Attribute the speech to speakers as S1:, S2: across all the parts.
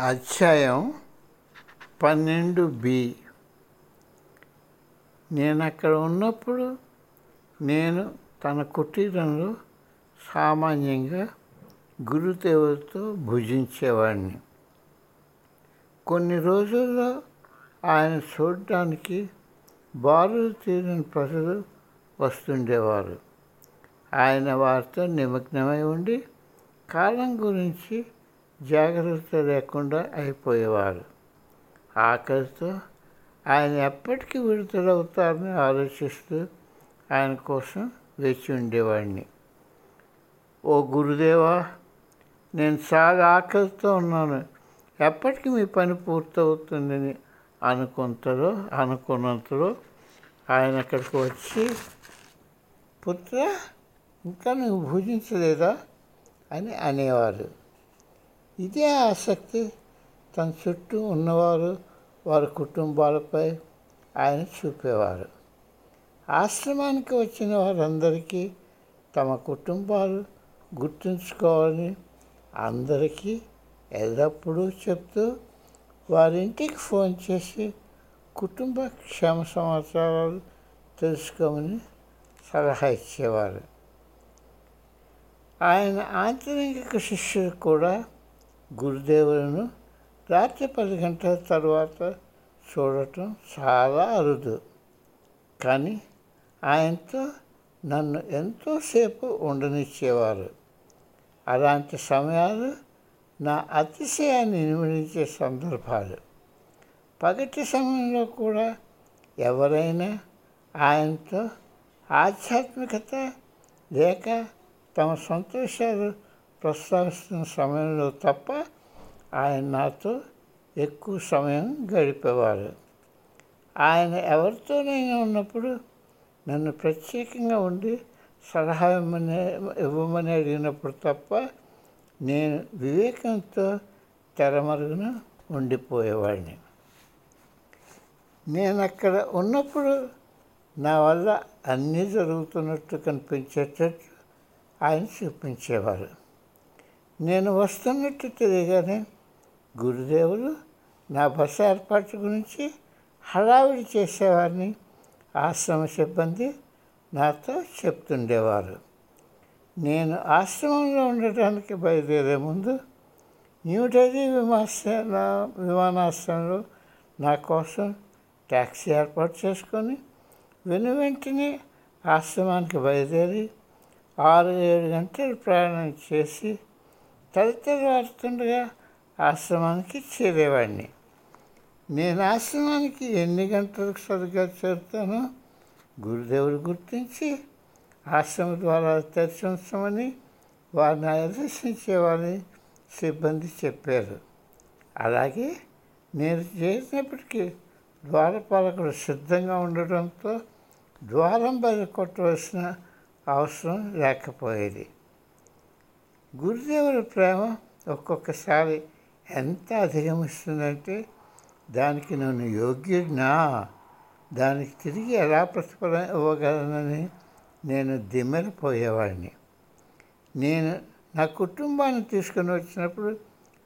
S1: అధ్యాయం పన్నెండు బి. నేను అక్కడ ఉన్నప్పుడు నేను తన కుటీరంలో సామాన్యంగా గురుదేవులతో భుజించేవాడిని కొన్ని రోజుల్లో ఆయన చూడడానికి బారులు తీరిన ప్రజలు వస్తుండేవారు. ఆయన వారితో నిమగ్నమై ఉండి కాలం గురించి జాగ్రత్త లేకుండా అయిపోయేవారు ఆకలితో ఆయన ఎప్పటికీ విడుదలవుతారని ఆలోచిస్తూ ఆయన కోసం వేచి ఉండేవాడిని. ఓ గురుదేవా నేను చాలా ఆకలితో ఉన్నాను. ఎప్పటికీ మీ పని పూర్తవుతుందని అనుకుంటారో అనుకున్నంతలో ఆయన అక్కడికి వచ్చి పుత్ర ఇంకా నువ్వు భుజించలేదా? అని అనేవారు. ఇదే ఆసక్తి. తన చుట్టూ ఉన్నవారు వారి కుటుంబాలపై ఆయన చూపేవారు. ఆశ్రమానికి వచ్చిన వారందరికీ తమ కుటుంబాలు గుర్తుంచుకోవాలని అందరికీ ఎల్లప్పుడూ చెప్తూ వారింటికి ఫోన్ చేసి కుటుంబ క్షేమ సమాచారాలు తెలుసుకోమని సలహా ఇచ్చేవారు. ఆయన ఆంతరిక శిష్యుడు కూడా గురుదేవులను రాత్రి పది గంటల తర్వాత చూడటం చాలా అరుదు. కానీ ఆయనతో నన్ను ఎంతోసేపు ఉండనిచ్చేవారు. అలాంటి సమయాలు నా అతిశయాన్ని నిమిడించే సందర్భాలు. పగటి సమయంలో కూడా ఎవరైనా ఆయనతో ఆధ్యాత్మికత లేక తమ సంతోషాలు ప్రస్తావిస్తున్న సమయంలో తప్ప ఆయన నాతో ఎక్కువ సమయం గడిపేవారు. ఆయన ఎవరితోనైనా ఉన్నప్పుడు నన్ను ప్రత్యేకంగా ఉండి సలహా ఇవ్వమని ఇవ్వమని అడిగినప్పుడు తప్ప నేను వివేకంతో తెరమరుగున ఉండిపోయేవాడిని. నేను అక్కడ ఉన్నప్పుడు నా వల్ల అన్నీ జరుగుతున్నట్టు కనిపించేటట్టు ఆయన చూపించేవారు. నేను వస్తున్నట్టు తెలియగానే గురుదేవులు నా బస్సు ఏర్పాటు గురించి హడావిడి చేసేవారిని ఆశ్రమ సిబ్బంది నాతో చెప్తుండేవారు. నేను ఆశ్రమంలో ఉండటానికి బయలుదేరే ముందు న్యూఢిల్లీ విమాన విమానాశ్రయంలో నా కోసం ట్యాక్సీ ఏర్పాటు చేసుకొని వెను వెంటనే ఆశ్రమానికి బయలుదేరి ఆరు ఏడు గంటలు ప్రయాణం చేసి తదితరవారుతుండగా ఆశ్రమానికి చేరేవాడిని. నేను ఆశ్రమానికి ఎన్ని గంటలకు సరిగ్గా చేరుతానో గురుదేవుడు గుర్తించి ఆశ్రమ ద్వారా తెరిచి ఉంచమని వారిని ఆదర్శించేవారని సిబ్బంది చెప్పారు. అలాగే నేను చేసినప్పటికీ ద్వారపాలకుడు సిద్ధంగా ఉండడంతో ద్వారం బయలు కొట్టవలసిన అవసరం లేకపోయేది. గురుదేవుల ప్రేమ ఒక్కొక్కసారి ఎంత అధిగమిస్తుందంటే దానికి నన్ను యోగ్యుడినా దానికి తిరిగి ఎలా ప్రతిఫలం ఇవ్వగలనని నేను దిమ్మెలిపోయేవాడిని నేను నా కుటుంబాన్ని తీసుకుని వచ్చినప్పుడు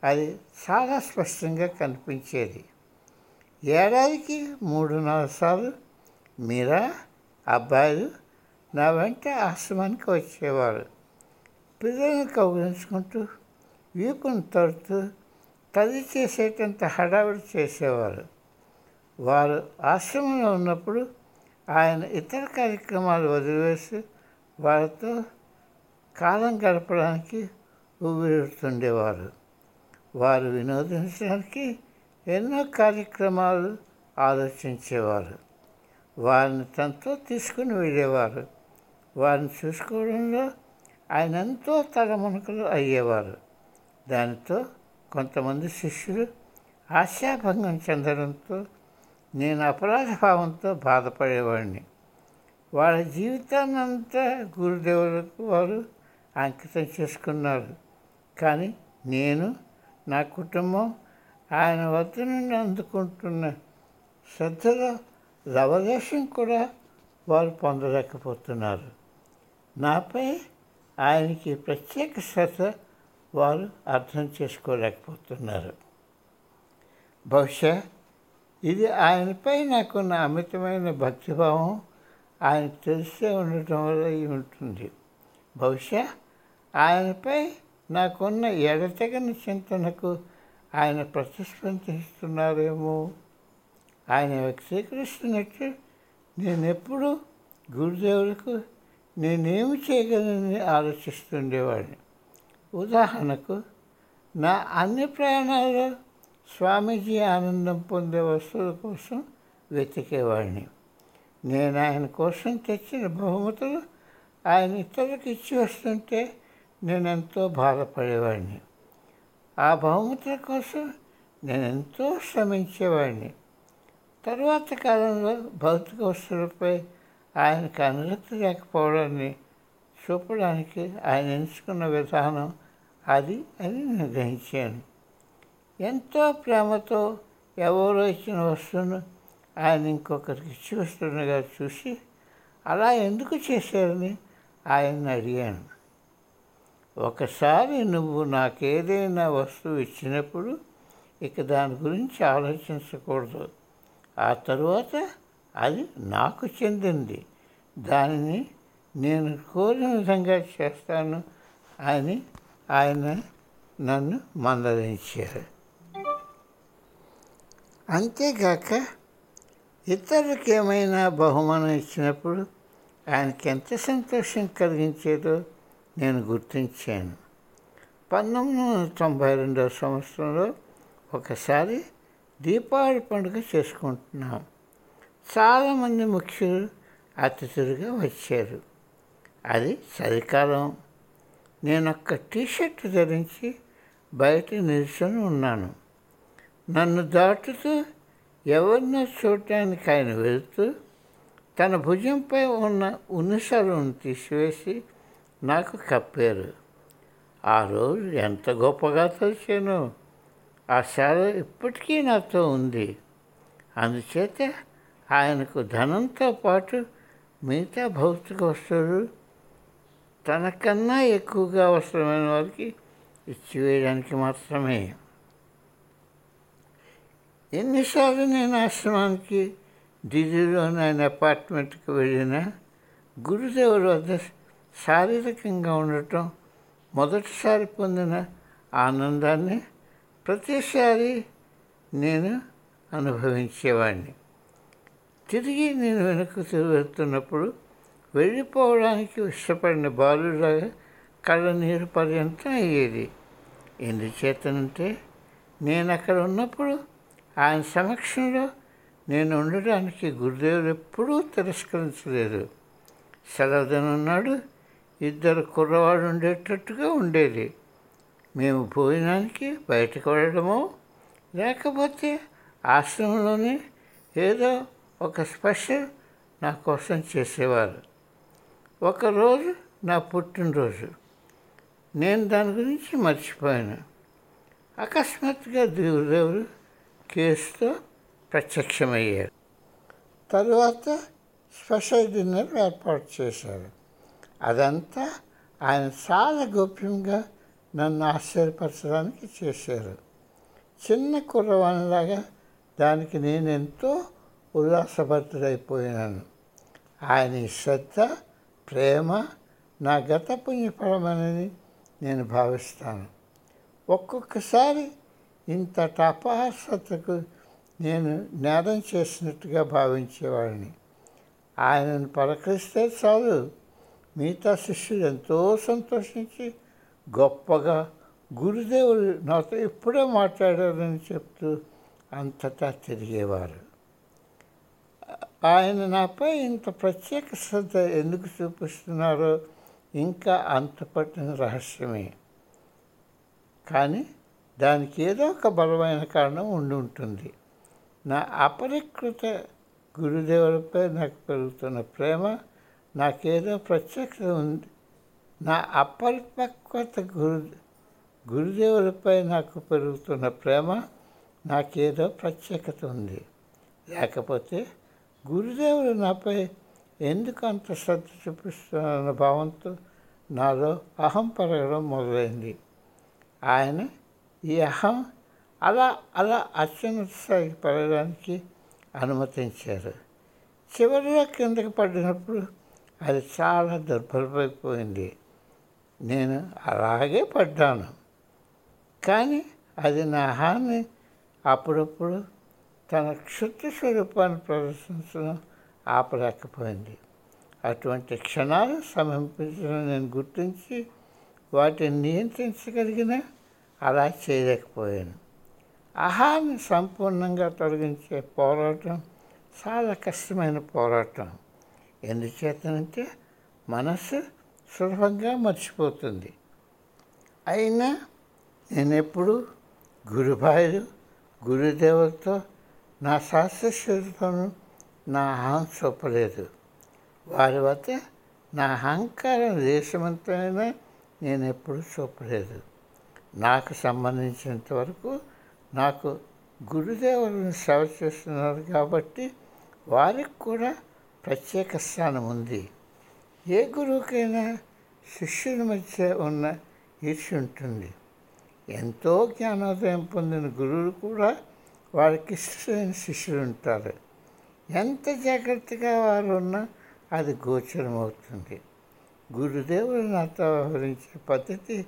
S1: అది చాలా స్పష్టంగా కనిపించేది. ఏడాదికి మూడు నాలుగు సార్లు మీరా అబ్బాయిలు నా వెంట ఆశ్రమానికి వచ్చేవారు. పిల్లల్ని కౌగించుకుంటూ వీపును తడుతూ తల్లి చేసేటంత హడావిడి చేసేవారు. వారు ఆశ్రమంలో ఉన్నప్పుడు ఆయన ఇతర కార్యక్రమాలు వదిలివేసి వారితో కాలం గడపడానికి ఊపిరితుండేవారు వారు వినోదించడానికి ఎన్నో కార్యక్రమాలు ఆలోచించేవారు. వారిని తనతో తీసుకుని వెళ్ళేవారు. వారిని చూసుకోవడంలో ఆయన ఎంతో తలమునకలు అయ్యేవారు. దానితో కొంతమంది శిష్యులు ఆశాభంగం చెందడంతో నేను అపరాధ భావంతో బాధపడేవాడిని. వాళ్ళ జీవితాన్ని అంతా గురుదేవులకు వారు అంకితం చేసుకున్నారు. కానీ నేను నా కుటుంబం ఆయన వద్ద నుండి అందుకుంటున్న శ్రద్ధలో లవలేశం కూడా వారు పొందలేకపోతున్నారు. నాపై ఆయనకి ప్రత్యేక శ్రద్ధ వారు అర్థం చేసుకోలేకపోతున్నారు. బహుశా ఇది ఆయనపై నాకున్న అమితమైన భక్తిభావం ఆయన తెలిసే ఉండటం వల్ల అయి ఉంటుంది. బహుశా ఆయనపై నాకున్న ఎడతెగని చింతనకు ఆయన ప్రతిస్పందిస్తున్నారేమో. ఆయన వ్యక్తీకరిస్తున్నట్టు నేను ఎప్పుడు గురుదేవులకు నేనేమి చేయగలనని ఆలోచిస్తుండేవాడిని. ఉదాహరణకు నా అన్ని ప్రయాణాల్లో స్వామీజీ ఆనందం పొందే వస్తువుల కోసం వెతికేవాడిని. నేను ఆయన కోసం తెచ్చిన బహుమతులు ఆయన ఇతరులకు ఇచ్చి వస్తుంటే నేను ఎంతో బాధపడేవాడిని. ఆ బహుమతుల కోసం నేను ఎంతో శ్రమించేవాడిని. తరువాత కాలంలో భౌతిక వస్తువులపై ఆయనకు అనురక్తి లేకపోవడాన్ని చూపడానికి ఆయన ఎంచుకున్న విధానం అది అని నేను గ్రహించాను ఎంతో ప్రేమతో ఎవరో ఇచ్చిన వస్తువును ఆయన ఇంకొకరికి ఇచ్చి వస్తుండగా చూసి అలా ఎందుకు చేశారని ఆయన్ని అడిగాను. ఒకసారి నువ్వు నాకేదైనా వస్తువు ఇచ్చినప్పుడు ఇక దాని గురించి ఆలోచించకూడదు. ఆ తరువాత అది నాకు చెందింది. దానిని నేను కోరిన విధంగా చేస్తాను అని ఆయన నన్ను మందలించారు. అంతేగాక ఇతరులకు ఏమైనా బహుమానం ఇచ్చినప్పుడు ఆయనకి ఎంత సంతోషం కలిగించేదో నేను గుర్తించాను. పంతొమ్మిది వందల తొంభై రెండవ సంవత్సరంలో ఒకసారి దీపావళి పండుగ చేసుకుంటున్నాం. చాలామంది ముఖ్యులు అతిథులుగా వచ్చారు. అది చలికాలం. నేను ఒక్క టీషర్ట్ ధరించి బయట నిల్చొని ఉన్నాను. నన్ను దాటుతూ ఎవరినో చూడటానికి ఆయన వెళుతూ తన భుజంపై ఉన్న ఉనిసలను తీసివేసి నాకు కప్పారు. ఆ రోజు ఎంత గొప్పగా తలిచానో ఆ శాల ఇప్పటికీ నాతో ఉంది. అందుచేత ఆయనకు ధనంతో పాటు మిగతా భౌతిక వస్తువులు తనకన్నా ఎక్కువగా అవసరమైన వారికి ఇచ్చివేయడానికి మాత్రమే. ఎన్నిసార్లు నేను ఆశ్రమానికి ఢిల్లీలోని ఆయన అపార్ట్మెంట్కి వెళ్ళినా గురుదేవుల వద్ద శారీరకంగా ఉండటం మొదటిసారి పొందిన ఆనందాన్ని ప్రతిసారి నేను అనుభవించేవాడిని తిరిగి నేను వెనక్కు వెళ్తున్నప్పుడు వెళ్ళిపోవడానికి ఇష్టపడిన బాలులాగా కళ్ళనీరు పర్యంతం అయ్యేది. ఎందుచేతనంటే నేను అక్కడ ఉన్నప్పుడు ఆయన సమక్షంలో నేను ఉండడానికి గురుదేవులు ఎప్పుడూ తిరస్కరించలేదు. సెలవుదనున్నాడు ఇద్దరు కుర్రవాడు ఉండేటట్టుగా ఉండేది. మేము భోజనానికి బయటకు వెళ్ళడమో లేకపోతే ఆశ్రమంలోనే ఏదో ఒక స్పెషల్ నా కోసం చేసేవారు. ఒకరోజు నా పుట్టినరోజు. నేను దాని గురించి మర్చిపోయాను. అకస్మాత్తుగా దేవుడెవరు కేసుతో ప్రత్యక్షమయ్యారు తరువాత స్పెషల్ డిన్నర్ ఏర్పాటు చేశారు. అదంతా ఆయన చాలా గోప్యంగా నన్ను ఆశ్చర్యపరచడానికి చేశారు. చిన్న కుర్రవానిలాగా దానికి నేను ఎంతో ఉల్లాసభరితుడైపోయినాను ఆయన శ్రద్ధ ప్రేమ నా గత పుణ్యఫలమనని నేను భావిస్తాను. ఒక్కొక్కసారి ఇంత తపస్సతకు నేను నేరం చేసినట్టుగా భావించేవాడిని. ఆయనను పలకరిస్తే చాలు. మిగతా శిష్యులు ఎంతో సంతోషించి గొప్పగా గురుదేవులు నాతో ఎప్పుడో మాట్లాడారని చెప్తూ అంతటా తిరిగేవారు. ఆయన నాపై ఇంత ప్రత్యేక శ్రద్ధ ఎందుకు చూపిస్తున్నారో ఇంకా అంతపట్టిన రహస్యమే. కానీ దానికి ఏదో ఒక బలమైన కారణం ఉండి ఉంటుంది. నా అపరికృత గురుదేవులపై నాకు పెరుగుతున్న ప్రేమ నాకేదో ప్రత్యేకత ఉంది. నా అపరిపక్వత గురు గురుదేవులపై నాకు పెరుగుతున్న ప్రేమ నాకేదో ప్రత్యేకత ఉంది. లేకపోతే గురుదేవులు నాపై ఎందుకు అంత శ్రద్ధ చూపిస్తున్న భావంతో నాలో అహం పెరగడం మొదలైంది. ఆయన ఈ అహం అలా అలా అత్యున్నత స్థాయికి పెరగడానికి అనుమతించారు. చివరిలో కిందకి పడినప్పుడు అది చాలా దుర్బలమైపోయింది నేను అలాగే పడ్డాను. కానీ అది నా హాని అప్పుడప్పుడు తన క్షుద్ర స్వరూపాన్ని ప్రదర్శించడం ఆపలేకపోయింది. అటువంటి క్షణాలు సమీపించడం నేను గుర్తించి వాటిని నియంత్రించగలిగిన అలా చేయలేకపోయాను. ఆహాన్ని సంపూర్ణంగా తొలగించే పోరాటం చాలా కష్టమైన పోరాటం. ఎందుచేతనంటే మనసు సులభంగా మర్చిపోతుంది. అయినా నేను ఎప్పుడు గురుభాయిలు గురుదేవులతో నా శాస్త్రశీలతను నా అహం చూపలేదు. వారి వద్ద నా అహంకారం దేశమంతైనా నేను ఎప్పుడూ చూపలేదు. నాకు సంబంధించినంత వరకు నాకు గురుదేవులను సేవ చేస్తున్నారు కాబట్టి వారికి కూడా ప్రత్యేక స్థానం ఉంది. ఏ గురువుకైనా శిష్యుల మధ్య ఉన్న ఈర్ష్య ఉంటుంది. ఎంతో జ్ఞానోదయం పొందిన గురువులు కూడా వారికి ఇష్టమైన శిష్యులు ఉంటారు. ఎంత జాగ్రత్తగా వారు ఉన్నా అది గోచరమవుతుంది. గురుదేవులు నాతో వ్యవహరించే పద్ధతి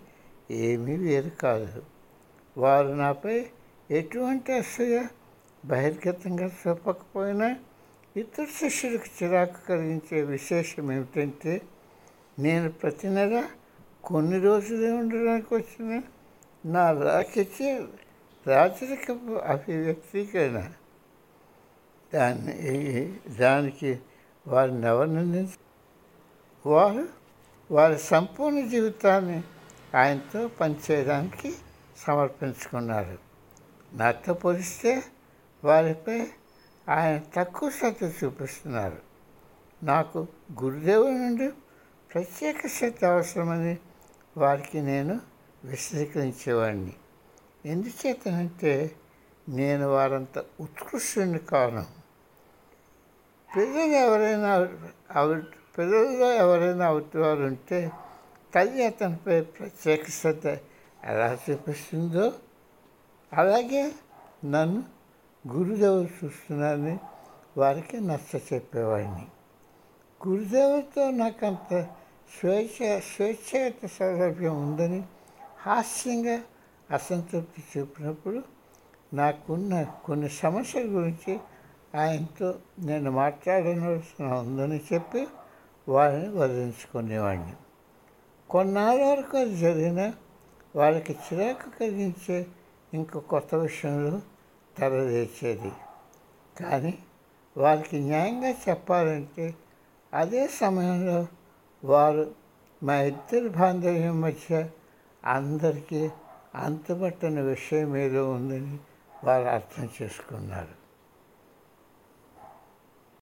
S1: ఏమీ వేరు కాదు. వారు నాపై ఎటువంటి అసూయ బహిర్గతంగా చూపకపోయినా ఇతర శిష్యులకు చిరాకు కలిగించే విశేషం ఏమిటంటే నేను ప్రతి నెల కొన్ని రోజులే ఉండడానికి వచ్చిన నా రాకిచ్చే ప్రాచరిక అభివ్యక్తీకరణ దాన్ని దానికి వారిని ఎవరిని వారు వారి సంపూర్ణ జీవితాన్ని ఆయనతో పనిచేయడానికి సమర్పించుకున్నారు. నాతో పోలిస్తే వారిపై ఆయన తక్కువ శ్రద్ధ చూపిస్తున్నారు. నాకు గురుదేవుని నుండి ప్రత్యేక శ్రద్ధ అవసరమని వారికి నేను విశదీకరించేవాడిని. ఎందుచేతనంటే నేను వారంత ఉత్కృష్టుని కాను. పిల్లలు ఎవరైనా అవి పిల్లల్లో ఎవరైనా అవుతారు ఉంటే తల్లి అతనిపై ప్రత్యేక శ్రద్ధ ఎలా చూపిస్తుందో అలాగే నన్ను గురుదేవ చూస్తున్నారని వారికి నచ్చ చెప్పేవాడిని. గురుదేవతో నాకు అంత స్వేచ్ఛ స్వేచ్ఛాయుత సౌలభ్యం ఉందని హాస్యంగా అసంతృప్తి చూపినప్పుడు నాకున్న కొన్ని సమస్యల గురించి ఆయనతో నేను మాట్లాడవలసిన ఉందని చెప్పి వారిని వదిలించుకునేవాడిని. కొన్నాళ్ళ వరకు అది జరిగినా వాళ్ళకి చిరాకు కలిగించే ఇంకో కొత్త విషయంలో తెరవేసేది కానీ వారికి న్యాయంగా చెప్పాలంటే అదే సమయంలో వారు మా ఇద్దరి బాంధవ్యం మధ్య అందరికీ అంతపట్టని విషయం ఏదో ఉందని వారు అర్థం చేసుకున్నారు.